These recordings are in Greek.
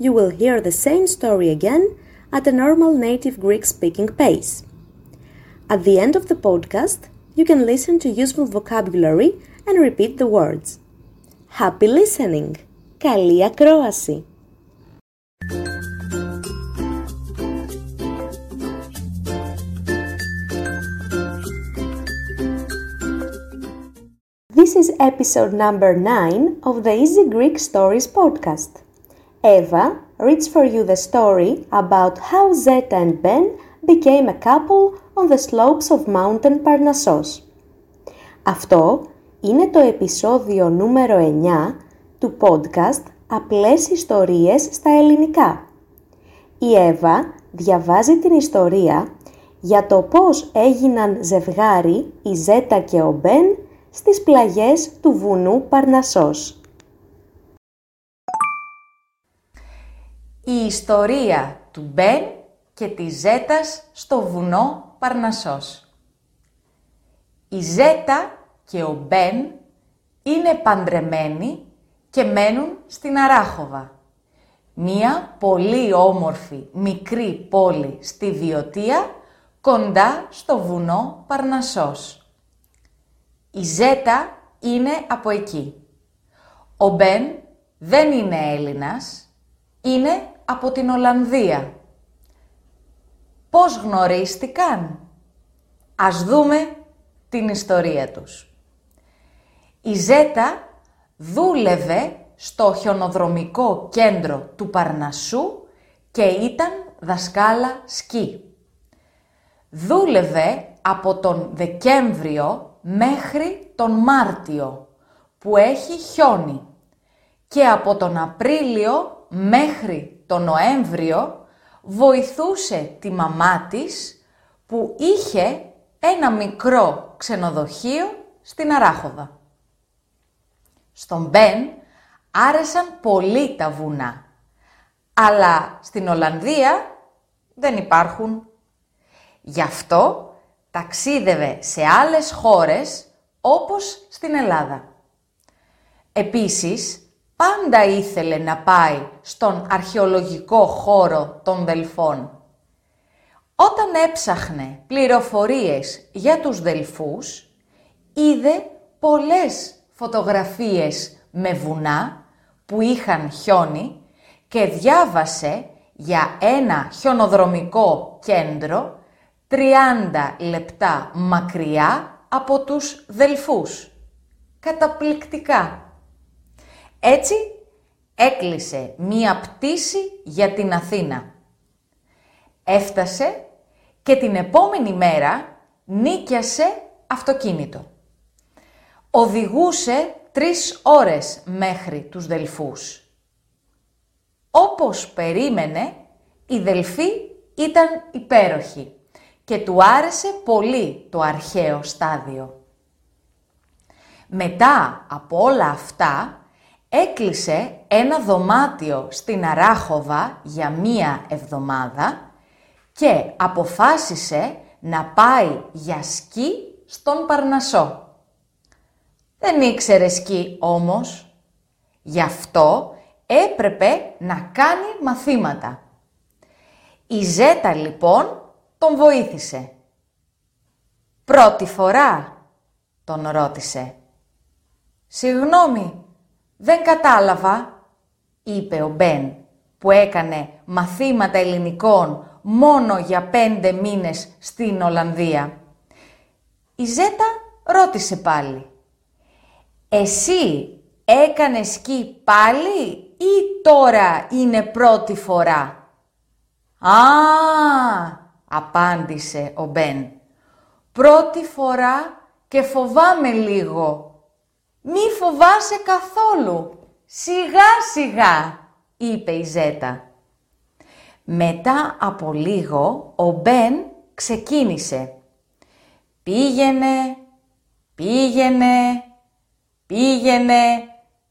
you will hear the same story again at a normal native Greek speaking pace. At the end of the podcast, you can listen to useful vocabulary and repeat the words. Happy listening! Καλή ακρόαση! This is episode number 9 of the Easy Greek Stories podcast. Eva reads for you the story about how Zeta and Ben became a couple on the slopes of Mountain Parnassos. Αυτό είναι το επεισόδιο νούμερο 9 του podcast «Απλές ιστορίες στα ελληνικά». Η Εύα διαβάζει την ιστορία για το πώς έγιναν ζευγάρι η Ζέτα και ο Μπεν στις πλαγιές του βουνού Παρνασσός. Η ιστορία του Μπεν και της Ζέτας στο βουνό Παρνασσός. Η Ζέτα και ο Μπεν είναι παντρεμένοι και μένουν στην Αράχοβα. Μία πολύ όμορφη μικρή πόλη στη Βιωτία κοντά στο βουνό Παρνασσός. Η Ζέτα είναι από εκεί. Ο Μπεν δεν είναι Έλληνας, είναι από την Ολλανδία. Πώς γνωρίστηκαν; Ας δούμε την ιστορία τους. Η Ζέτα δούλευε στο χιονοδρομικό κέντρο του Παρνασσού και ήταν δασκάλα σκι. Δούλευε από τον Δεκέμβριο μέχρι τον Μάρτιο που έχει χιόνι και από τον Απρίλιο μέχρι τον Νοέμβριο βοηθούσε τη μαμά της που είχε ένα μικρό ξενοδοχείο στην Αράχοβα. Στον Μπεν άρεσαν πολύ τα βουνά, αλλά στην Ολλανδία δεν υπάρχουν. Γι' αυτό ταξίδευε σε άλλες χώρες όπως στην Ελλάδα. Επίσης, πάντα ήθελε να πάει στον αρχαιολογικό χώρο των Δελφών. Όταν έψαχνε πληροφορίες για τους Δελφούς, είδε πολλές φωτογραφίες με βουνά που είχαν χιόνι και διάβασε για ένα χιονοδρομικό κέντρο 30 λεπτά μακριά από τους Δελφούς. Καταπληκτικά! Έτσι έκλεισε μία πτήση για την Αθήνα. Έφτασε και την επόμενη μέρα νίκιασε αυτοκίνητο. Οδηγούσε τρεις ώρες μέχρι τους Δελφούς. Όπως περίμενε, η Δελφή ήταν υπέροχη και του άρεσε πολύ το αρχαίο στάδιο. Μετά από όλα αυτά, έκλεισε ένα δωμάτιο στην Αράχοβα για μία εβδομάδα και αποφάσισε να πάει για σκι στον Παρνασσό. Δεν ήξερε σκι όμως, γι' αυτό έπρεπε να κάνει μαθήματα. Η Ζέτα λοιπόν τον βοήθησε. «Πρώτη φορά» τον ρώτησε. «Συγγνώμη, δεν κατάλαβα», είπε ο Μπεν, που έκανε μαθήματα ελληνικών μόνο για πέντε μήνες στην Ολλανδία. Η Ζέτα ρώτησε πάλι. «Εσύ έκανες σκι πάλι ή τώρα είναι πρώτη φορά» «Α, απάντησε ο Μπεν. «Πρώτη φορά και φοβάμαι λίγο». «Μη φοβάσαι καθόλου, σιγά σιγά», είπε η Ζέτα. Μετά από λίγο ο Μπεν ξεκίνησε. Πήγαινε, πήγαινε, πήγαινε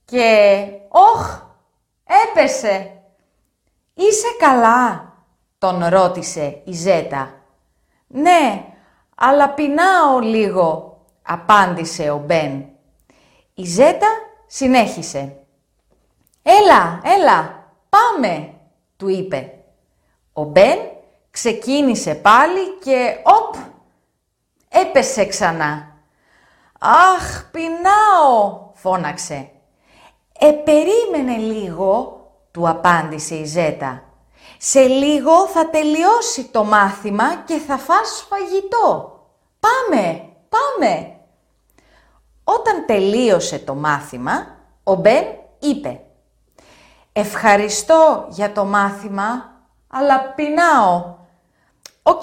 και... Όχ, έπεσε. «Είσαι καλά» τον ρώτησε η Ζέτα. «Ναι, αλλά πεινάω λίγο», απάντησε ο Μπεν. Η Ζέτα συνέχισε. «Έλα, έλα, πάμε», του είπε. Ο Μπεν ξεκίνησε πάλι και όπ, έπεσε ξανά. «Αχ, πεινάω», φώναξε. «Ε, περίμενε λίγο», του απάντησε η Ζέτα. «Σε λίγο θα τελειώσει το μάθημα και θα φας φαγητό. Πάμε, πάμε!» Όταν τελείωσε το μάθημα, ο Μπεν είπε «Ευχαριστώ για το μάθημα, αλλά πεινάω». «OK,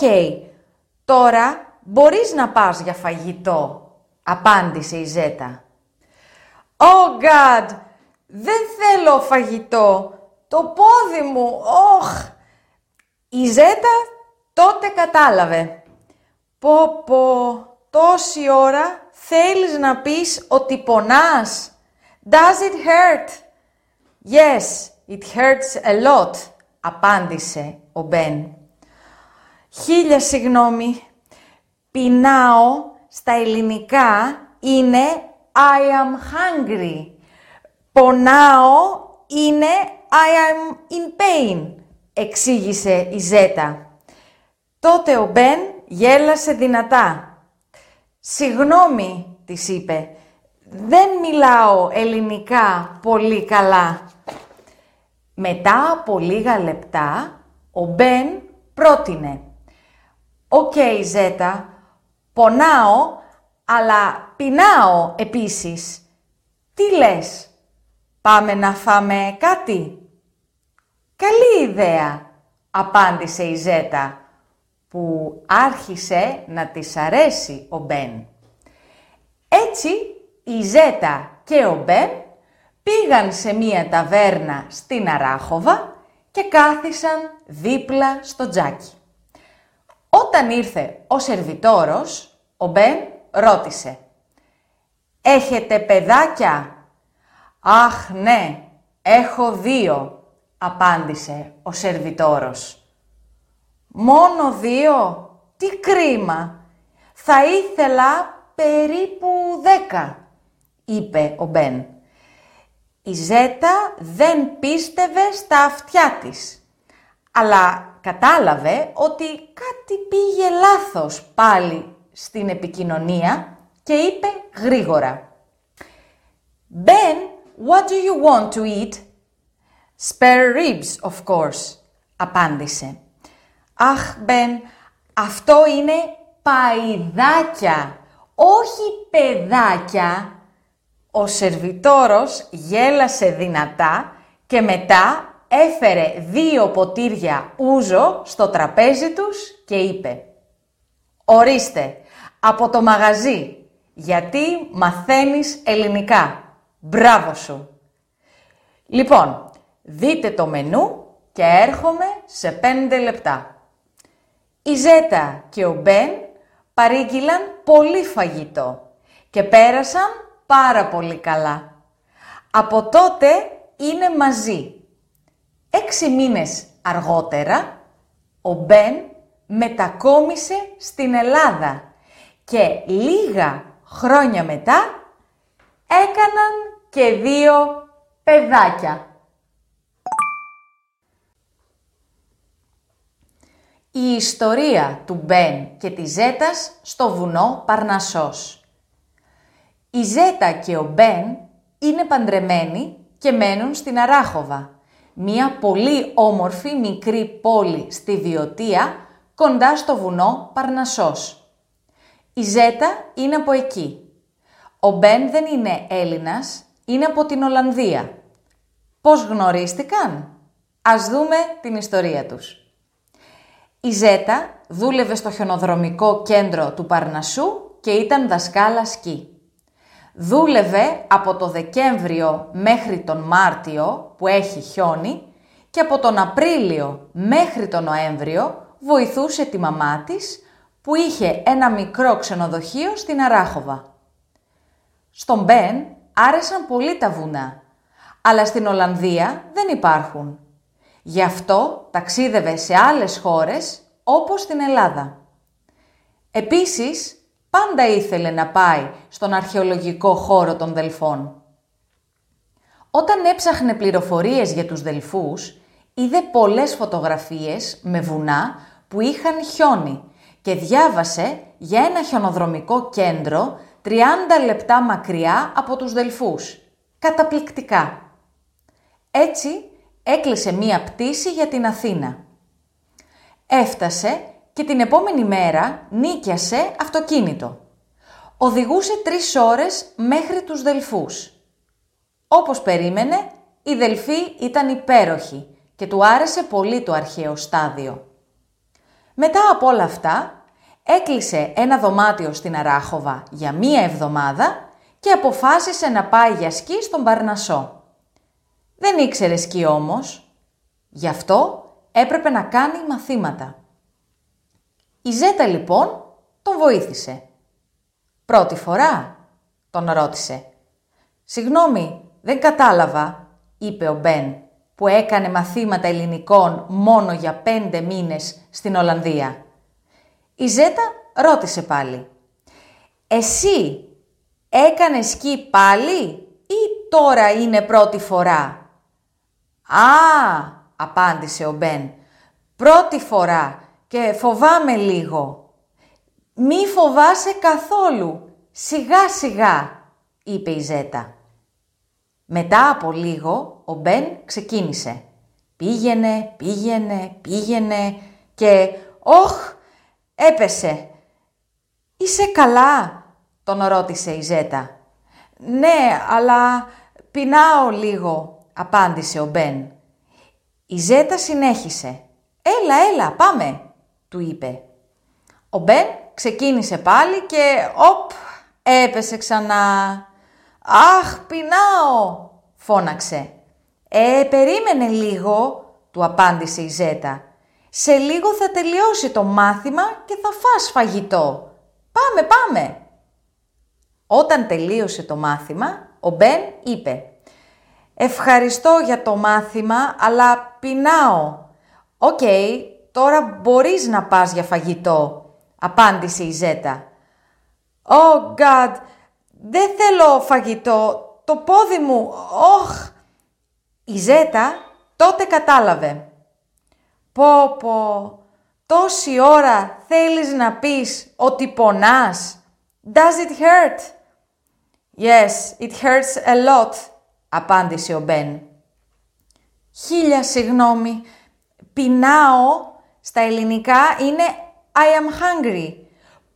τώρα μπορείς να πας για φαγητό», απάντησε η Ζέτα. «Oh God, δεν θέλω φαγητό, το πόδι μου, όχ». Η Ζέτα τότε κατάλαβε. «Πω πω, τόση ώρα θέλεις να πεις ότι πονάς. Does it hurt? Yes, it hurts a lot, απάντησε ο Μπεν. Χίλια συγγνώμη. Πεινάω στα ελληνικά είναι I am hungry. Πονάω είναι I am in pain, εξήγησε η Ζέτα. Τότε ο Μπεν γέλασε δυνατά. «Συγγνώμη», της είπε, «δεν μιλάω ελληνικά πολύ καλά». Μετά από λίγα λεπτά, ο Μπεν πρότεινε «OK, Ζέτα, πονάω, αλλά πεινάω επίσης. Τι λες, πάμε να φάμε κάτι» «Καλή ιδέα», απάντησε η Ζέτα, που άρχισε να της αρέσει ο Μπεν. Έτσι, η Ζέτα και ο Μπεν πήγαν σε μία ταβέρνα στην Αράχοβα και κάθισαν δίπλα στο τζάκι. Όταν ήρθε ο σερβιτόρος, ο Μπεν ρώτησε «Έχετε παιδάκια» «Αχ, ναι, έχω δύο», απάντησε ο σερβιτόρος. «Μόνο δύο, τι κρίμα, θα ήθελα περίπου δέκα», είπε ο Μπεν. Η Ζέτα δεν πίστευε στα αυτιά της, αλλά κατάλαβε ότι κάτι πήγε λάθος πάλι στην επικοινωνία και είπε γρήγορα «Ben, what do you want to eat?» «Spare ribs, of course», απάντησε. «Αχ, Μπεν, αυτό είναι παϊδάκια, όχι παιδάκια». Ο σερβιτόρος γέλασε δυνατά και μετά έφερε δύο ποτήρια ούζο στο τραπέζι τους και είπε «Ορίστε, από το μαγαζί, γιατί μαθαίνεις ελληνικά. Μπράβο σου!» Λοιπόν, δείτε το μενού και έρχομαι σε πέντε λεπτά. Η Ζέτα και ο Μπεν παρήγγειλαν πολύ φαγητό και πέρασαν πάρα πολύ καλά. Από τότε είναι μαζί Έξι μήνες αργότερα, ο Μπεν μετακόμισε στην Ελλάδα και λίγα χρόνια μετά έκαναν και δύο παιδάκια. Η ιστορία του Μπεν και της Ζέτας στο βουνό Παρνασσός. Η Ζέτα και ο Μπεν είναι παντρεμένοι και μένουν στην Αράχοβα μία πολύ όμορφη μικρή πόλη στη Βιωτία, κοντά στο βουνό Παρνασσός. Η Ζέτα είναι από εκεί. Ο Μπεν δεν είναι Έλληνας, είναι από την Ολλανδία. Πώς γνωρίστηκαν; Ας δούμε την ιστορία τους. Η Ζέτα δούλευε στο χιονοδρομικό κέντρο του Παρνασσού και ήταν δασκάλα σκι. Δούλευε από το Δεκέμβριο μέχρι τον Μάρτιο που έχει χιόνι και από τον Απρίλιο μέχρι τον Νοέμβριο βοηθούσε τη μαμά της που είχε ένα μικρό ξενοδοχείο στην Αράχοβα. Στον Μπεν άρεσαν πολύ τα βουνά, αλλά στην Ολλανδία δεν υπάρχουν. Γι' αυτό ταξίδευε σε άλλες χώρες όπως την Ελλάδα. Επίσης, πάντα ήθελε να πάει στον αρχαιολογικό χώρο των Δελφών. Όταν έψαχνε πληροφορίες για τους Δελφούς, είδε πολλές φωτογραφίες με βουνά που είχαν χιόνι και διάβασε για ένα χιονοδρομικό κέντρο 30 λεπτά μακριά από τους Δελφούς. Καταπληκτικά. Έτσι έκλεισε μία πτήση για την Αθήνα. Έφτασε και την επόμενη μέρα νίκιασε αυτοκίνητο. Οδηγούσε τρεις ώρες μέχρι τους Δελφούς. Όπως περίμενε, η Δελφή ήταν υπέροχη και του άρεσε πολύ το αρχαίο στάδιο. Μετά από όλα αυτά, έκλεισε ένα δωμάτιο στην Αράχοβα για μία εβδομάδα και αποφάσισε να πάει για σκι στον Παρνασό. Δεν ήξερε σκι όμως, γι' αυτό έπρεπε να κάνει μαθήματα. Η Ζέτα λοιπόν τον βοήθησε. «Πρώτη φορά» τον ρώτησε. «Συγγνώμη, δεν κατάλαβα», είπε ο Μπεν, που έκανε μαθήματα ελληνικών μόνο για πέντε μήνες στην Ολλανδία. Η Ζέτα ρώτησε πάλι. «Εσύ έκανες σκι πάλι ή τώρα είναι πρώτη φορά» «Α», απάντησε ο Μπεν, «πρώτη φορά και φοβάμαι λίγο». «Μη φοβάσαι καθόλου, σιγά σιγά», είπε η Ζέτα. Μετά από λίγο ο Μπεν ξεκίνησε. Πήγαινε, πήγαινε, πήγαινε και «Όχ, έπεσε». «Είσαι καλά» τον ρώτησε η Ζέτα. «Ναι, αλλά πεινάω λίγο», απάντησε ο Μπεν. Η Ζέτα συνέχισε. «Έλα, έλα, πάμε», του είπε. Ο Μπεν ξεκίνησε πάλι και «Οπ», έπεσε ξανά. «Αχ, πεινάω», φώναξε. «Ε, περίμενε λίγο», του απάντησε η Ζέτα. «Σε λίγο θα τελειώσει το μάθημα και θα φας φαγητό. Πάμε, πάμε». Όταν τελείωσε το μάθημα, ο Μπεν είπε «Ευχαριστώ για το μάθημα, αλλά πεινάω». «OK, τώρα μπορείς να πας για φαγητό», απάντησε η Ζέτα. «Oh God, δεν θέλω φαγητό, το πόδι μου, οχ». Η Ζέτα τότε κατάλαβε. «Πω πω, τόση ώρα θέλεις να πεις ότι πονάς; Does it hurt?» «Yes, it hurts a lot», απάντησε ο Μπεν. «Χίλια συγγνώμη, πεινάω» στα ελληνικά είναι I am hungry.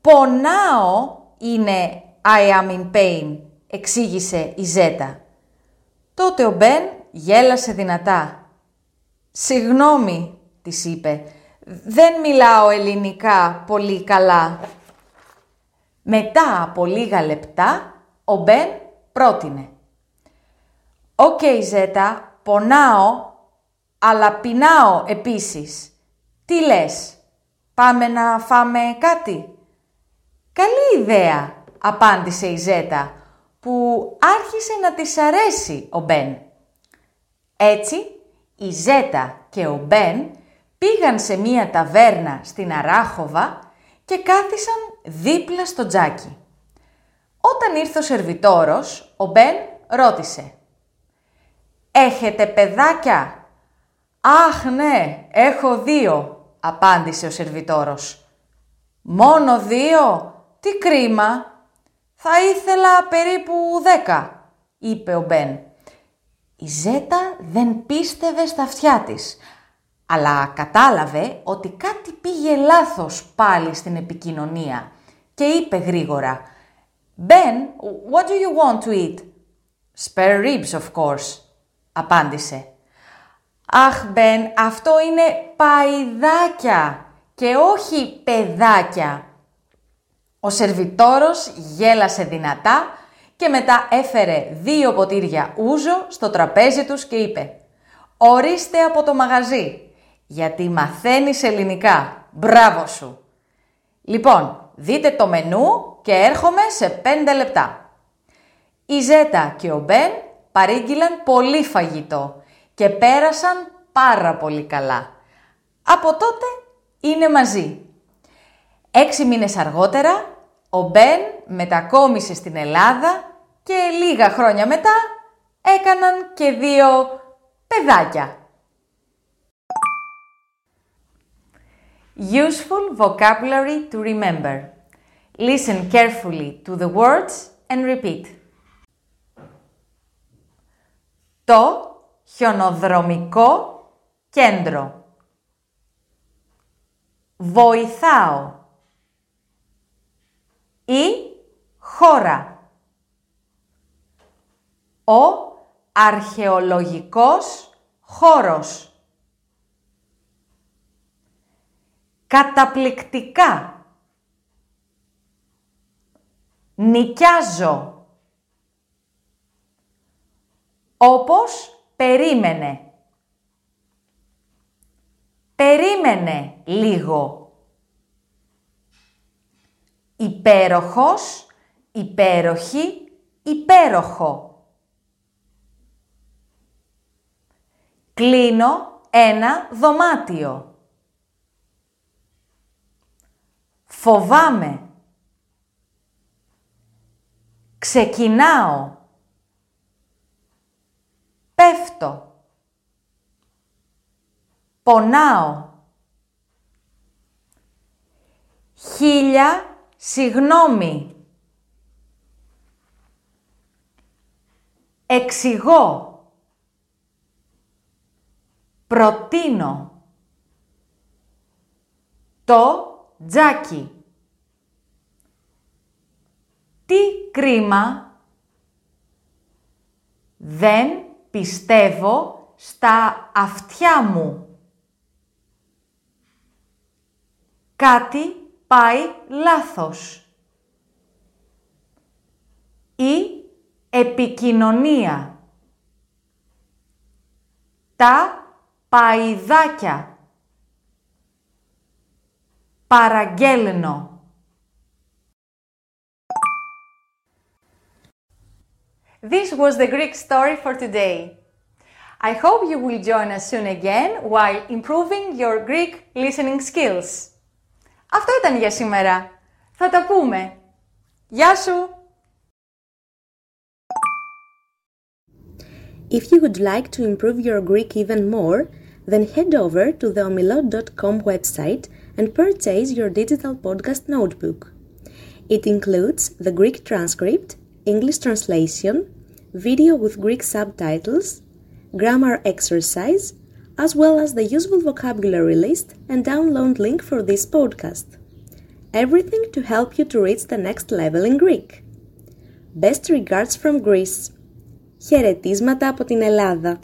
«Πονάω» είναι I am in pain, εξήγησε η Ζέτα. Τότε ο Μπεν γέλασε δυνατά. «Συγγνώμη», της είπε, «δεν μιλάω ελληνικά πολύ καλά». Μετά από λίγα λεπτά, ο Μπεν πρότεινε. «OK, Ζέτα, πονάω, αλλά πεινάω επίσης. Τι λες, πάμε να φάμε κάτι» «Καλή ιδέα», απάντησε η Ζέτα, που άρχισε να της αρέσει ο Μπεν. Έτσι, η Ζέτα και ο Μπεν πήγαν σε μία ταβέρνα στην Αράχοβα και κάθισαν δίπλα στο τζάκι. Όταν ήρθε ο σερβιτόρος, ο Μπεν ρώτησε «Έχετε παιδάκια» «Αχ, ναι, έχω δύο», απάντησε ο σερβιτόρος. «Μόνο δύο» «Τι κρίμα! Θα ήθελα περίπου δέκα», είπε ο Μπεν. Η Ζέτα δεν πίστευε στα αυτιά της, αλλά κατάλαβε ότι κάτι πήγε λάθος πάλι στην επικοινωνία και είπε γρήγορα «Ben, what do you want to eat» «Spare ribs, of course», απάντησε. «Αχ, Μπεν, αυτό είναι παϊδάκια και όχι παιδάκια», ο σερβιτόρος γέλασε δυνατά και μετά έφερε δύο ποτήρια ούζο στο τραπέζι τους και είπε Ορίστε από το μαγαζί, γιατί μαθαίνεις ελληνικά. Μπράβο σου! Λοιπόν, δείτε το μενού και έρχομαι σε 5 λεπτά. Η Ζέτα και ο Μπεν παρήγγειλαν πολύ φαγητό και πέρασαν πάρα πολύ καλά. Από τότε είναι μαζί. Έξι μήνες αργότερα, ο Μπεν μετακόμισε στην Ελλάδα και λίγα χρόνια μετά έκαναν και δύο παιδάκια. Useful vocabulary to remember. Listen carefully to the words and repeat. Το χιονοδρομικό κέντρο. Βοηθάω. Η χώρα. Ο αρχαιολογικός χώρος. Καταπληκτικά. Νικιάζω. Όπως περίμενε. Περίμενε λίγο. Υπέροχος, υπέροχη, υπέροχο. Κλείνω ένα δωμάτιο. Φοβάμαι. Ξεκινάω. Πέφτω. Πονάω. Χίλια συγνώμη. Εξηγώ. Προτείνω. Το Τζάκι. Τι κρίμα. Δεν πιστεύω στα αυτιά μου. Κάτι πάει λάθος. Η επικοινωνία. Τα παϊδάκια. Παραγγέλνω. This was the Greek story for today. I hope you will join us soon again while improving your Greek listening skills. Αυτό ήταν για σήμερα. Θα τα πούμε. Γεια σου! If you would like to improve your Greek even more, then head over to the omilot.com website and purchase your digital podcast notebook. It includes the Greek transcript, English translation, video with Greek subtitles, grammar exercise, as well as the useful vocabulary list and download link for this podcast. Everything to help you to reach the next level in Greek. Best regards from Greece. Χαιρετίσματα από την Ελλάδα.